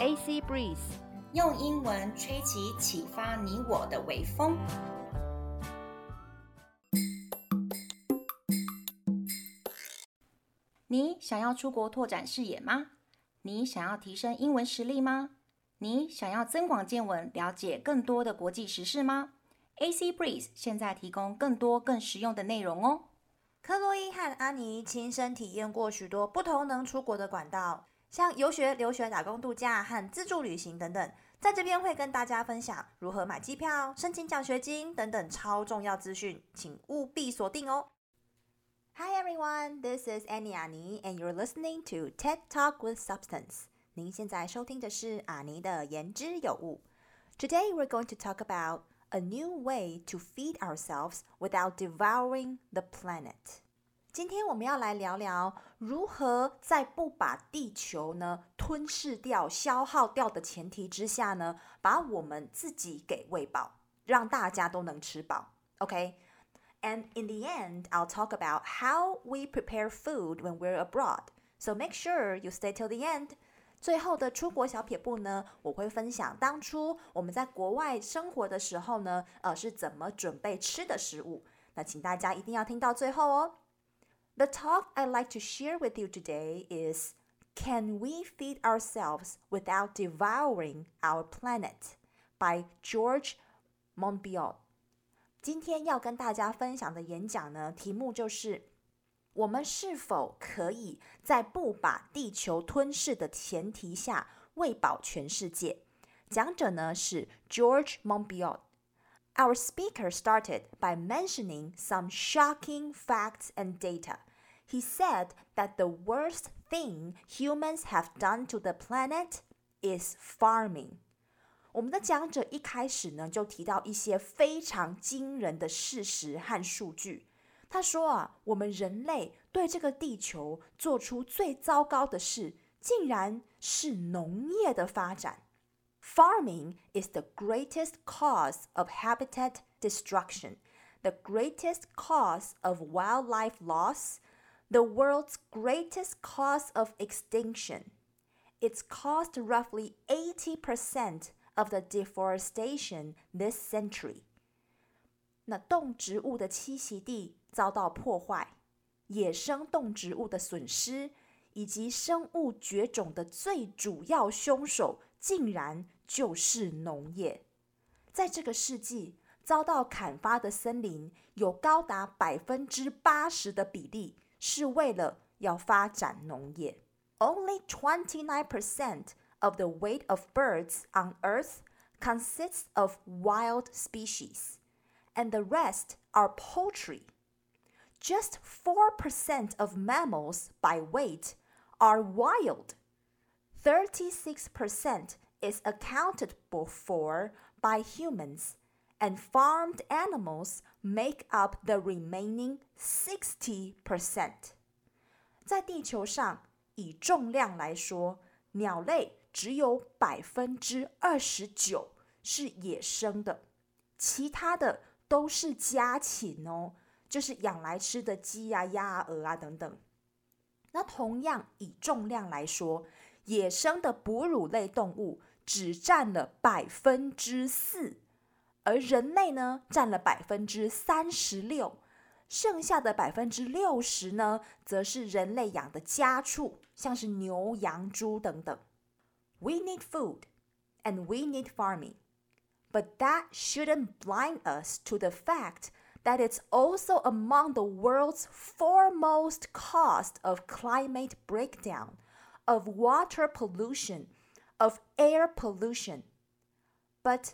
AC Breeze，用英文吹起启发你我的微风。你想要出国拓展视野吗？你想要提升英文实力吗？你想要增广见闻，了解更多的国际时事吗？AC Breeze 现在提供更多更实用的内容哦。克洛伊和安妮亲身体验过许多不同能出国的管道，像游学、留学、打工度假和自助旅行等等。在这边会跟大家分享如何买机票、申请奖学金等等超重要资讯，请务必锁定哦。Hi everyone, this is Annie Ani,，and you're listening to TED Talk with Substance。您现在收听的是阿妮的言之有物。Today we're going to talk about A new way to feed ourselves without devouring the planet。今天我们要来聊聊如何在不把地球呢吞噬掉、消耗掉的前提之下呢，把我们自己给喂饱，让大家都能吃饱。OK？And in the end, I'll talk about how we prepare food when we're abroad. So make sure you stay till the end. 最后的出国小撇步呢，我会分享当初我们在国外生活的时候呢，呃，是怎么准备吃的食物。那请大家一定要听到最后哦。The talk I'd like to share with you today is Can we feed ourselves without devouring our planet? by George Monbiot。今天要跟大家分享的演讲呢，题目就是。我们是否可以在不把地球吞噬的前提下喂饱全世界？讲者呢是 George Monbiot。Our speaker started by mentioning some shocking facts and data. He said that the worst thing humans have done to the planet is farming. 我们的讲者一开始呢就提到一些非常惊人的事实和数据。他说啊，我们人类对这个地球做出最糟糕的事，竟然是农业的发展。Farming is the greatest cause of habitat destruction, the greatest cause of wildlife loss, the world's greatest cause of extinction. It's caused roughly 80% of the deforestation this century. 那动植物的栖息地。遭到破坏，野生动植物的损失，以及生物绝种的最主要凶手，竟然就是农业。在这个世纪，遭到砍伐的森林有高达百分之八十的比例 是为了要发展农业。Only twenty nine percent of the weight of birds on Earth consists of wild species, and the rest are poultry. Just 4% of mammals by weight are wild. 36% is accounted for by humans, and farmed animals make up the remaining 60%. 在地球上，以重量来说，鸟类只有百分之二十九是野生的，其他的都是家禽哦。就是养来吃的鸡啊、鸭啊、鹅啊等等。那同样以重量来说，野生的哺乳类动物只占了百分之四，而人类呢占了百分之三十六，剩下的百分之六十呢，则是人类养的家畜，像是牛、羊、猪等等。We need food, and we need farming, but that shouldn't blind us to the fact. that it's also among the world's foremost cause of climate breakdown, of water pollution, of air pollution. But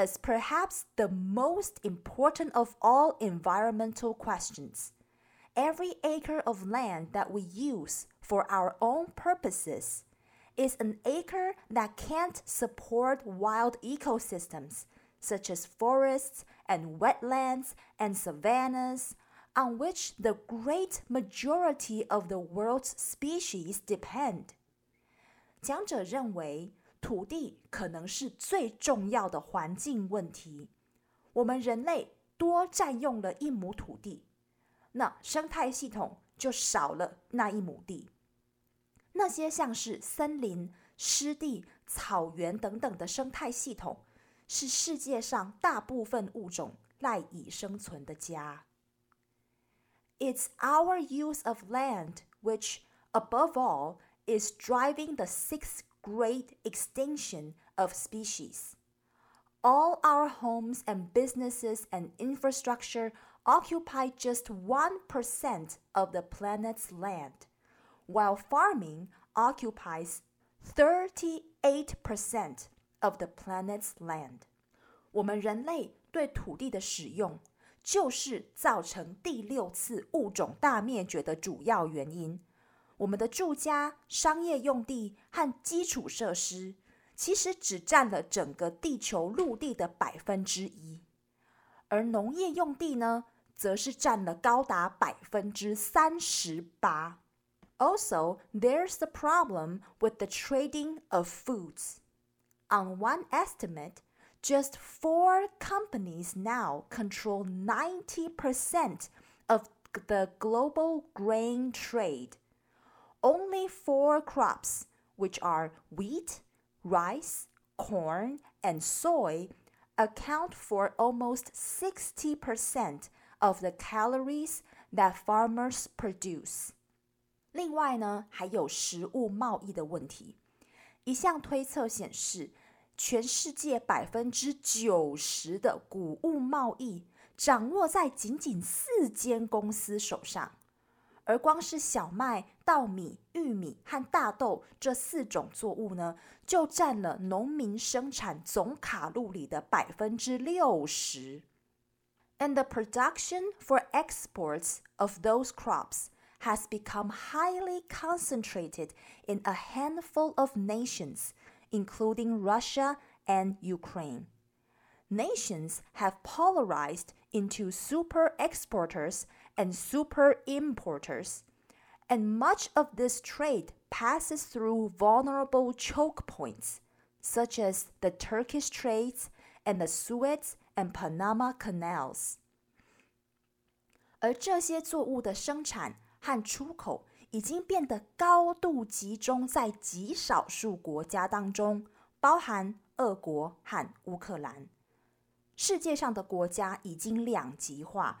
as perhaps the most important of all environmental questions. Every acre of land that we use for our own purposes, is an acre that can't support wild ecosystems, such as forests and wetlands and savannas, on which the great majority of the world's species depend. 讲者认为， 土地可能是最重要的环境问题。我们人类多占用了一亩土地，那生态系统就少了那一亩地。那些像是森林、湿地、草原等等的生态系统，是世界上大部分物种赖以生存的家。It's our use of land which, above all, is driving the sixth great extinction of species. All our homes and businesses and infrastructure occupy just 1% of the planet's land while farming occupies 38% of the planet's land. 我们人类对土地的使用，就是造成第六次物种大灭绝的主要原因。 我们的住家、商业用地和基础设施，其实只占了整个地球陆地的百分之一，而农业用地呢，则是占了高达百分之三十八。Also, there's the problem with the trading of foods. On one estimate, just four companies now control 90% of the global grain trade. Only four crops, which are wheat, rice, corn, and soy, account for almost 60% of the calories that farmers produce. 另外呢，还有食物贸易的问题。一项推测显示，全世界百分之九十的谷物贸易掌握在仅仅四间公司手上， 而光是小麦、稻米、玉米和大豆这四种作物呢，就占了农民生产总卡路里的百分之六十。And the production for exports of those crops has become highly concentrated in a handful of nations, including Russia and Ukraine. Nations have polarized into super exporters and super importers, and much of this trade passes through vulnerable choke points, such as the Turkish Straits and the Suez and Panama Canals. 而这些作物的生产和出口已经变得高度集中在极少数国家当中，包含俄国和乌克兰。世界上的国家已经两极化，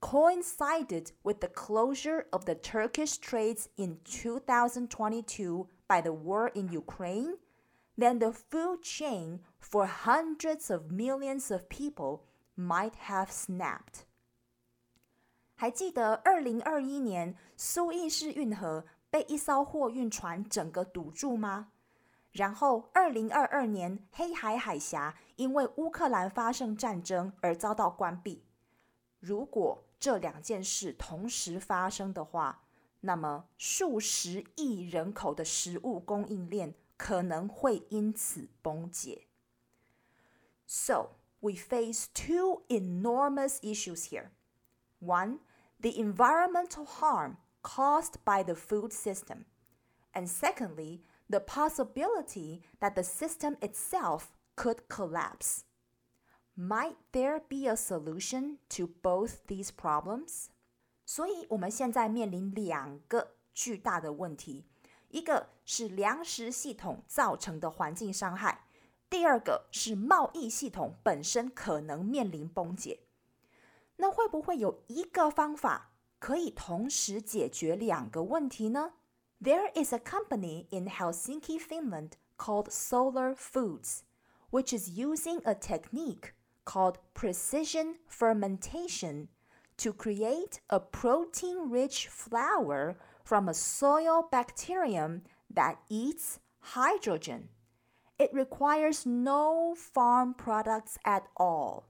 coincided with the closure of the Turkish Straits in 2022 by the war in Ukraine, then the food chain for hundreds of millions of people might have snapped. 还记得二零二一年苏伊士运河被一艘货运船整个堵住吗？然后二零二二年黑海海峡因为乌克兰发生战争而遭到关闭。如果 这两件事同时发生的话，那么数十亿人口的食物供应链可能会因此崩解。So we face two enormous issues here. One. the environmental harm caused by the food system, and secondly, the possibility that the system itself could collapse. Might there be a solution to both these problems? 所以我们现在面临两个巨大的问题，一个是粮食系统造成的环境伤害，第二个是贸易系统本身可能面临崩解。那会不会有一个方法可以同时解决两个问题呢？There is a company in Helsinki, Finland called Solar Foods, which is using a technique called precision fermentation to create a protein-rich flour from a soil bacterium that eats hydrogen. It requires no farm products at all.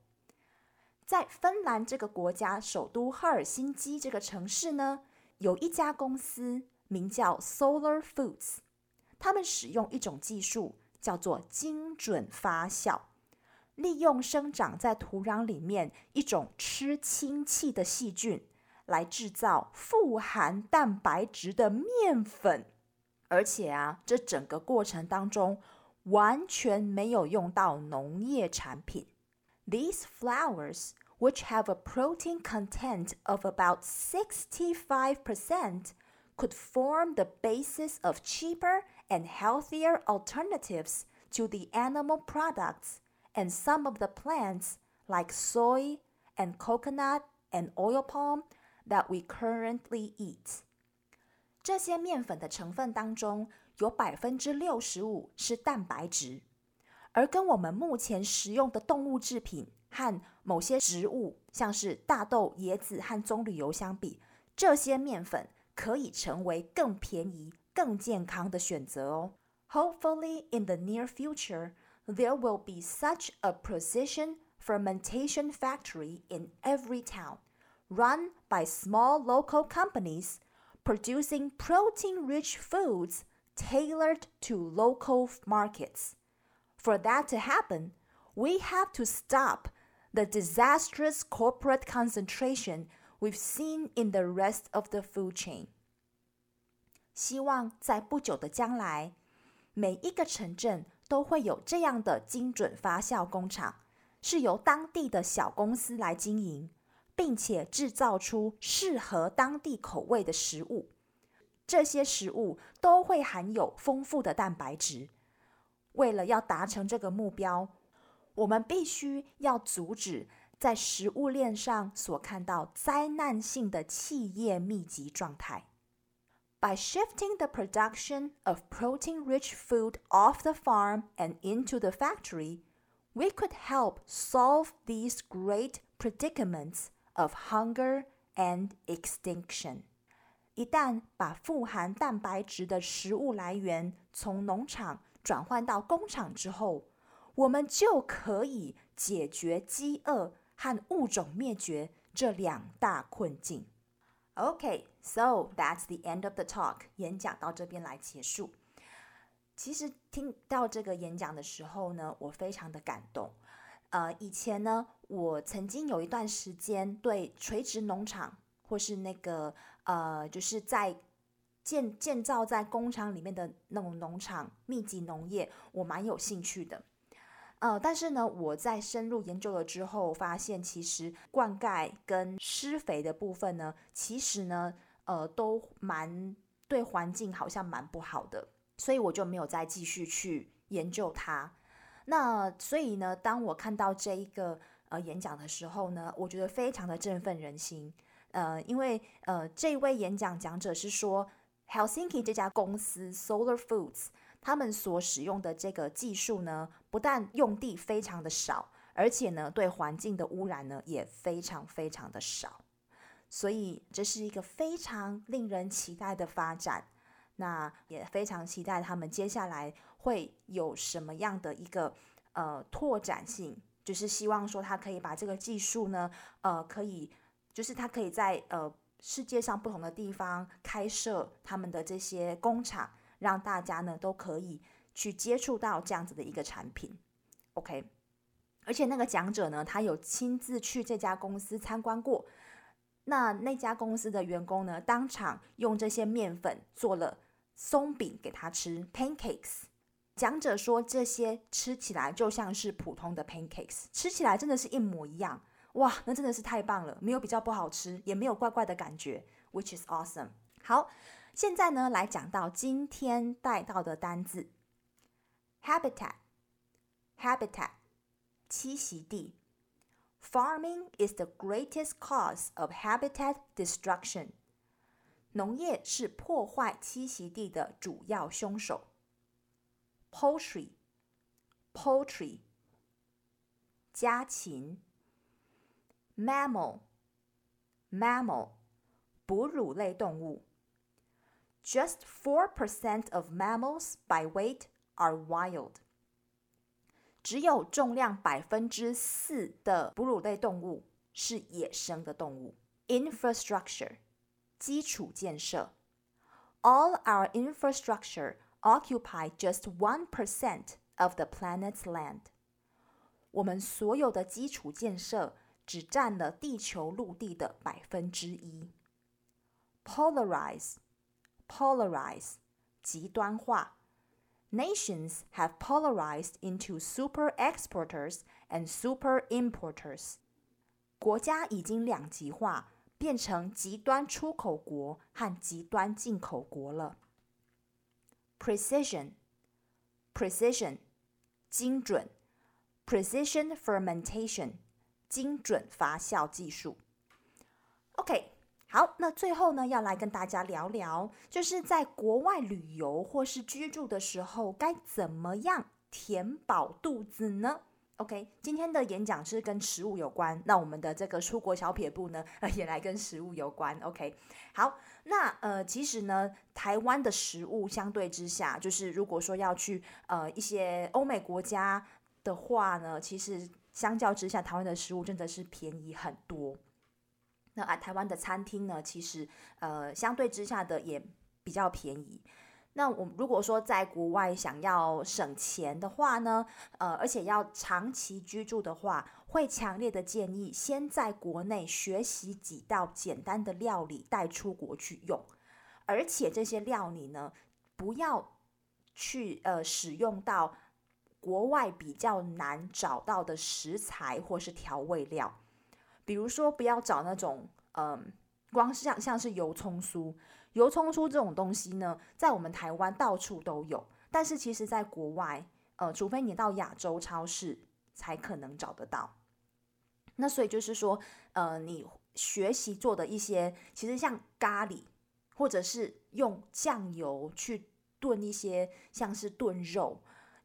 在芬兰这个国家首都赫尔辛基这个城市呢，有一家公司名叫 Solar Foods，他们使用一种技术叫做精准发酵， 利用生长在土壤里面一种吃氢气的细菌来制造富含蛋白质的面粉，而且啊，这整个过程当中完全没有用到农业产品。These flours which have a protein content of about 65%, could form the basis of cheaper and healthier alternatives to the animal products and some of the plants like soy and coconut and oil palm that we currently eat. 这些面粉的成分当中，有百分之六十五是蛋白质，而跟我们目前食用的动物制品和某些植物，像是大豆、椰子和棕榈油相比，这些面粉可以成为更便宜、更健康的选择哦。Hopefully, in the near future, there will be such a precision fermentation factory in every town, run by small local companies, producing protein-rich foods tailored to local markets. For that to happen, we have to stop the disastrous corporate concentration we've seen in the rest of the food chain. 希望在不久的将来，每一个城镇 都会有这样的精准发酵工厂，是由当地的小公司来经营，并且制造出适合当地口味的食物。这些食物都会含有丰富的蛋白质。为了要达成这个目标，我们必须要阻止在食物链上所看到灾难性的企业密集状态。By shifting the production of protein-rich food off the farm and into the factory, we could help solve these great predicaments of hunger and extinction. 一旦把富含蛋白质的食物来源从农场转换到工厂之后，我们就可以解决饥饿和物种灭绝这两大困境。 Okay, so that's the end of the talk. 演讲到这边来结束。其实听到这个演讲的时候呢，我非常的感动。呃，以前呢，我曾经有一段时间对垂直农场或是那个呃，就是在建建造在工厂里面的那种农场密集农业，我蛮有兴趣的。呃，但是呢，我在深入研究了之后，发现其实灌溉跟施肥的部分呢，其实呢，呃，都蛮对环境好像蛮不好的，所以我就没有再继续去研究它。那所以呢，当我看到这一个呃演讲的时候呢，我觉得非常的振奋人心。呃，因为呃，这位演讲讲者是说，Helsinki 这家公司 Solar Foods。他们所使用的这个技术呢，不但用地非常的少，而且呢，对环境的污染呢也非常非常的少，所以这是一个非常令人期待的发展。那也非常期待他们接下来会有什么样的一个呃拓展性，就是希望说他可以把这个技术呢，呃，可以就是他可以在呃世界上不同的地方开设他们的这些工厂。让大家呢都可以去接触到这样子的一个产品，OK。而且那个讲者呢，他有亲自去这家公司参观过。那那家公司的员工呢，当场用这些面粉做了松饼给他吃，pancakes。讲者说这些吃起来就像是普通的 pancakes，吃起来真的是一模一样。哇，那真的是太棒了，没有比较不好吃，也没有怪怪的感觉，which is awesome。好。现在呢，来讲到今天带到的单字，habitat，habitat，栖息地。Farming is the greatest cause of habitat destruction。农业是破坏栖息地的主要凶手。poultry，poultry，家禽，mammal，mammal，哺乳类动物。Just four percent of mammals by weight are wild。只有重量百分之四的哺乳类动物是野生的动物。Infrastructure，基础建设。All our infrastructure occupy just one percent of the planet's land。我们所有的基础建设只占了地球陆地的百分之一。 Polarize，polarize，极端化。Nations have polarized into super exporters and super importers。国家已经两极化，变成极端出口国和极端进口国了。Precision，precision，精准。Precision fermentation，精准发酵技术。OK。 好，那最后呢，要来跟大家聊聊，就是在国外旅游或是居住的时候，该怎么样填饱肚子呢？OK，今天的演讲是跟食物有关，那我们的这个出国小撇步呢，也来跟食物有关。OK，好，那呃，其实呢，台湾的食物相对之下，就是如果说要去呃一些欧美国家的话呢，其实相较之下，台湾的食物真的是便宜很多。那啊，台湾的餐厅呢，其实呃，相对之下的也比较便宜。那我如果说在国外想要省钱的话呢，呃，而且要长期居住的话，会强烈的建议先在国内学习几道简单的料理带出国去用，而且这些料理呢，不要去呃使用到国外比较难找到的食材或是调味料。比如说，不要找那种，嗯，光是像像是油葱酥，油葱酥这种东西呢，在我们台湾到处都有，但是其实在国外，呃，除非你到亚洲超市才可能找得到。那所以就是说，呃，你学习做的一些，其实像咖喱，或者是用酱油去炖一些，像是炖肉。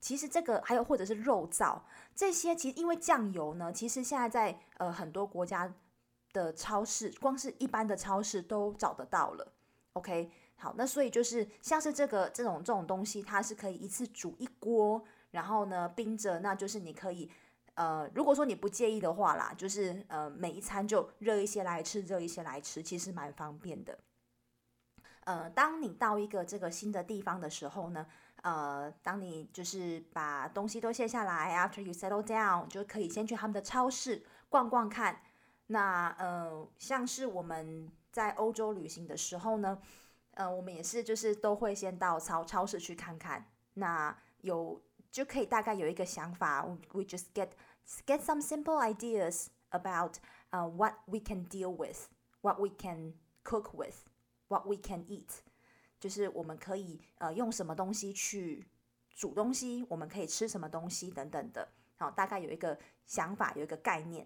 其实这个还有或者是肉燥这些，其实因为酱油呢，其实现在在呃很多国家的超市，光是一般的超市都找得到了。OK，好，那所以就是像是这个这种这种东西，它是可以一次煮一锅，然后呢冰着，那就是你可以呃，如果说你不介意的话啦，就是呃每一餐就热一些来吃，热一些来吃，其实蛮方便的。呃，当你到一个这个新的地方的时候呢，呃，当你就是把东西都卸下来，after you settle down，就可以先去他们的超市逛逛看。那呃，像是我们在欧洲旅行的时候呢，呃，我们也是就是都会先到超超市去看看。那有就可以大概有一个想法，we just get get some simple ideas about 呃、uh, what we can deal with，what we can cook with，what we can eat。就是我们可以呃用什么东西去煮东西，我们可以吃什么东西等等的，好，大概有一个想法，有一个概念。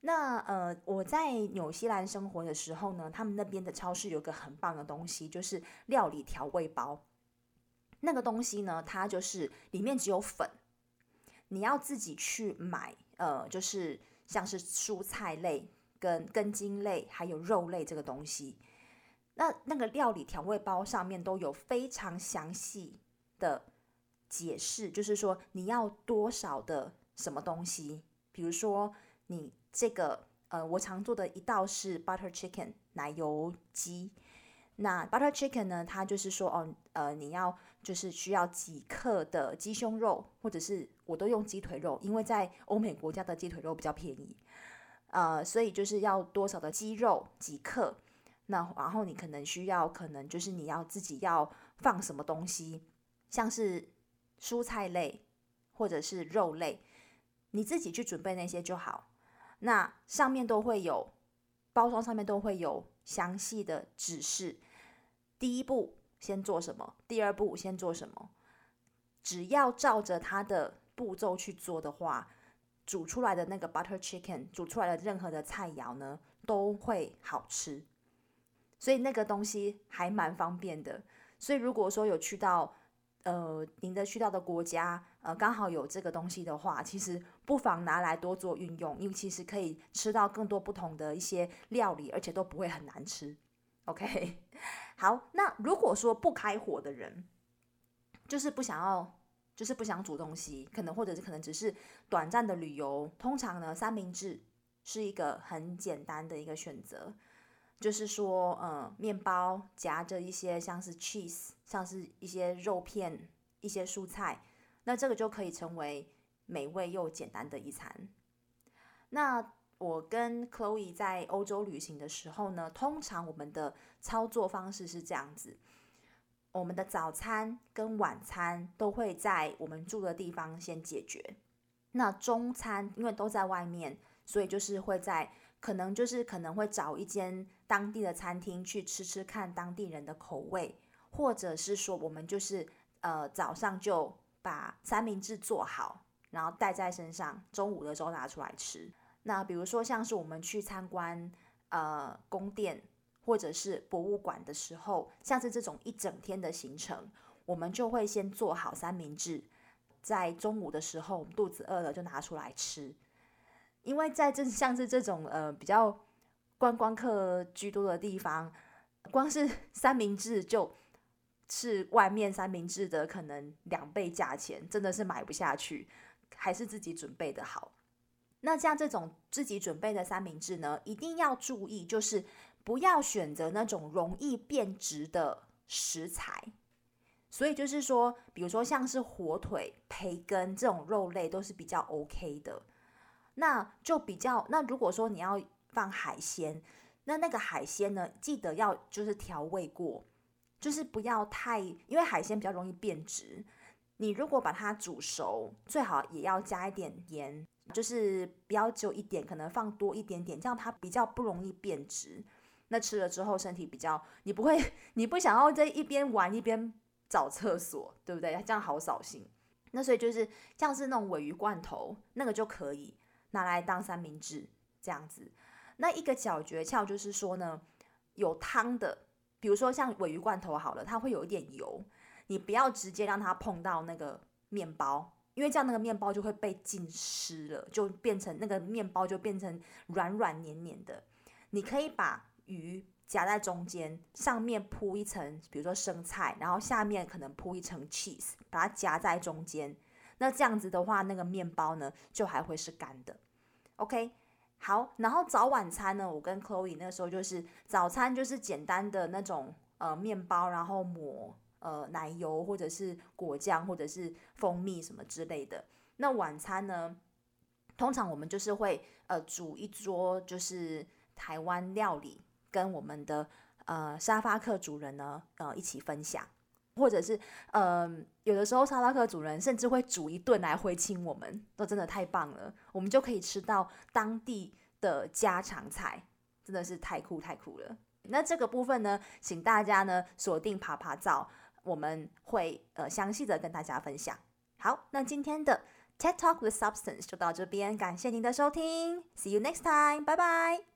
那呃我在纽西兰生活的时候呢，他们那边的超市有个很棒的东西，就是料理调味包。那个东西呢，它就是里面只有粉，你要自己去买，呃，就是像是蔬菜类、跟根茎类还有肉类这个东西。那那个料理调味包上面都有非常详细的解释，就是说你要多少的什么东西，比如说你这个呃，我常做的一道是 butter chicken 奶油鸡。那 butter chicken 呢，它就是说哦，呃，你要就是需要几克的鸡胸肉，或者是我都用鸡腿肉，因为在欧美国家的鸡腿肉比较便宜，呃，所以就是要多少的鸡肉几克。那然后你可能需要，可能就是你要自己要放什么东西，像是蔬菜类或者是肉类，你自己去准备那些就好。那上面都会有包装，上面都会有详细的指示。第一步先做什么，第二步先做什么，只要照着它的步骤去做的话，煮出来的那个 butter chicken，煮出来的任何的菜肴呢，都会好吃。所以那个东西还蛮方便的。所以如果说有去到呃您的去到的国家呃刚好有这个东西的话，其实不妨拿来多做运用，因为其实可以吃到更多不同的一些料理，而且都不会很难吃。OK，好，那如果说不开火的人，就是不想要，就是不想煮东西，可能或者是可能只是短暂的旅游，通常呢三明治是一个很简单的一个选择，就是说，嗯，面包夹着一些像是 cheese，像是一些肉片、一些蔬菜，那这个就可以成为美味又简单的一餐。那我跟 Chloe 在欧洲旅行的时候呢，通常我们的操作方式是这样子：我们的早餐跟晚餐都会在我们住的地方先解决。那中餐因为都在外面，所以就是会在可能就是可能会找一间当地的餐厅去吃吃看当地人的口味，或者是说我们就是呃早上就把三明治做好，然后带在身上，中午的时候拿出来吃。那比如说，像是我们去参观呃宫殿或者是博物馆的时候，像是这种一整天的行程，我们就会先做好三明治，在中午的时候，我们肚子饿了就拿出来吃。因为在这像是这种呃比较观光客居多的地方，光是 三明治就是外面三明治的可能两倍价钱，真的是买不下去，还是自己准备的好。那像这种自己准备的三明治呢，一定要注意，就是不要选择那种容易变质的食材。所以就是说，比如说像是火腿、培根这种肉类都是比较 OK 的。那就比较，那如果说你要放海鲜，那那个海鲜呢，记得要就是调味过，就是不要太，因为海鲜比较容易变质。你如果把它煮熟，最好也要加一点盐。就是不要只有一点，可能放多一点点，这样它比较不容易变质。那吃了之后身体比较，你不会，你不想要在一边玩一边找厕所，对不对？这样好扫兴。那所以就是像是那种尾鱼罐头，那个就可以拿来当三明治这样子。那一个小诀窍就是说呢，有汤的，比如说像尾鱼罐头好了，它会有一点油，你不要直接让它碰到那个面包。因为这样那个面包就会被浸湿了，就变成那个面包就变成软软黏黏的。你可以把鱼夹在中间，上面铺一层，比如说生菜，然后下面可能铺一层 cheese，把它夹在中间。那这样子的话，那个面包呢就还会是干的。OK，好，然后早晚餐呢，我跟 Chloe 那时候就是早餐就是简单的那种呃面包，然后抹。呃，奶油或者是果酱或者是蜂蜜什么之类的。那晚餐呢，通常我们就是会呃煮一桌就是台湾料理，跟我们的呃沙发客主人呢呃一起分享，或者是呃有的时候沙发客主人甚至会煮一顿来回请我们，都真的太棒了，我们就可以吃到当地的家常菜，真的是太酷太酷了。那这个部分呢，请大家呢锁定爬爬照。我们会呃详细的跟大家分享。好，那今天的 TED Talk with Substance 就到这边，感谢您的收听，See you next time，拜拜。